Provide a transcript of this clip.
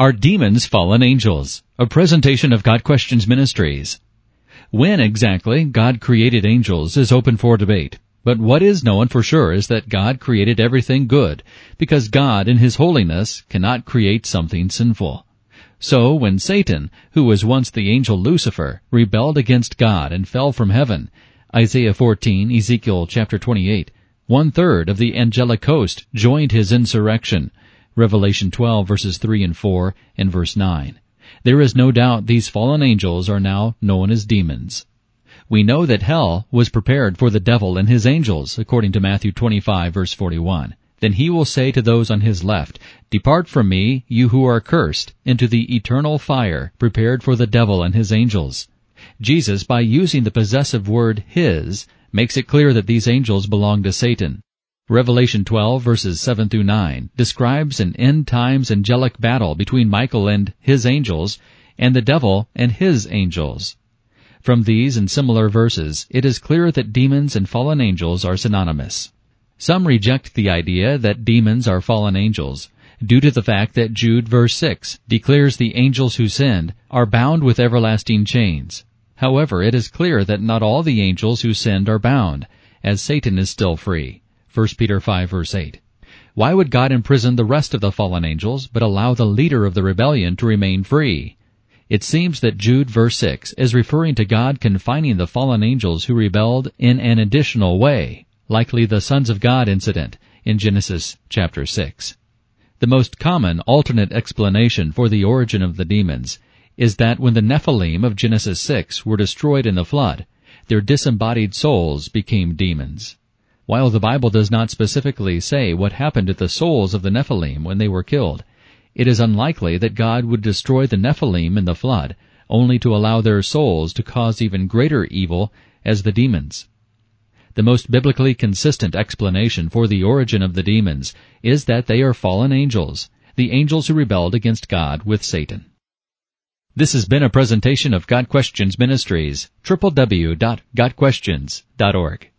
Are demons fallen angels? A presentation of Got Questions Ministries. When exactly God created angels is open for debate. But what is known for sure is that God created everything good, because God in His holiness cannot create something sinful. So when Satan, who was once the angel Lucifer, rebelled against God and fell from heaven, Isaiah 14, Ezekiel chapter 28, one third of the angelic host joined his insurrection, Revelation 12 verses 3 and 4 and verse 9. There is no doubt these fallen angels are now known as demons. We know that hell was prepared for the devil and his angels, according to Matthew 25 verse 41. Then he will say to those on his left, Depart from me, you who are cursed, into the eternal fire prepared for the devil and his angels. Jesus, by using the possessive word his, makes it clear that these angels belong to Satan. Revelation 12 verses 7 through 9 describes an end times angelic battle between Michael and his angels and the devil and his angels. From these and similar verses, it is clear that demons and fallen angels are synonymous. Some reject the idea that demons are fallen angels due to the fact that Jude verse 6 declares the angels who sinned are bound with everlasting chains. However, it is clear that not all the angels who sinned are bound, as Satan is still free. 1 Peter 5 verse 8. Why would God imprison the rest of the fallen angels, but allow the leader of the rebellion to remain free? It seems that Jude verse 6 is referring to God confining the fallen angels who rebelled in an additional way, likely the sons of God incident in Genesis chapter 6. The most common alternate explanation for the origin of the demons is that when the Nephilim of Genesis 6 were destroyed in the flood, their disembodied souls became demons. While the Bible does not specifically say what happened to the souls of the Nephilim when they were killed, it is unlikely that God would destroy the Nephilim in the flood, only to allow their souls to cause even greater evil as the demons. The most biblically consistent explanation for the origin of the demons is that they are fallen angels, the angels who rebelled against God with Satan. This has been a presentation of Got Questions Ministries, www.gotquestions.org.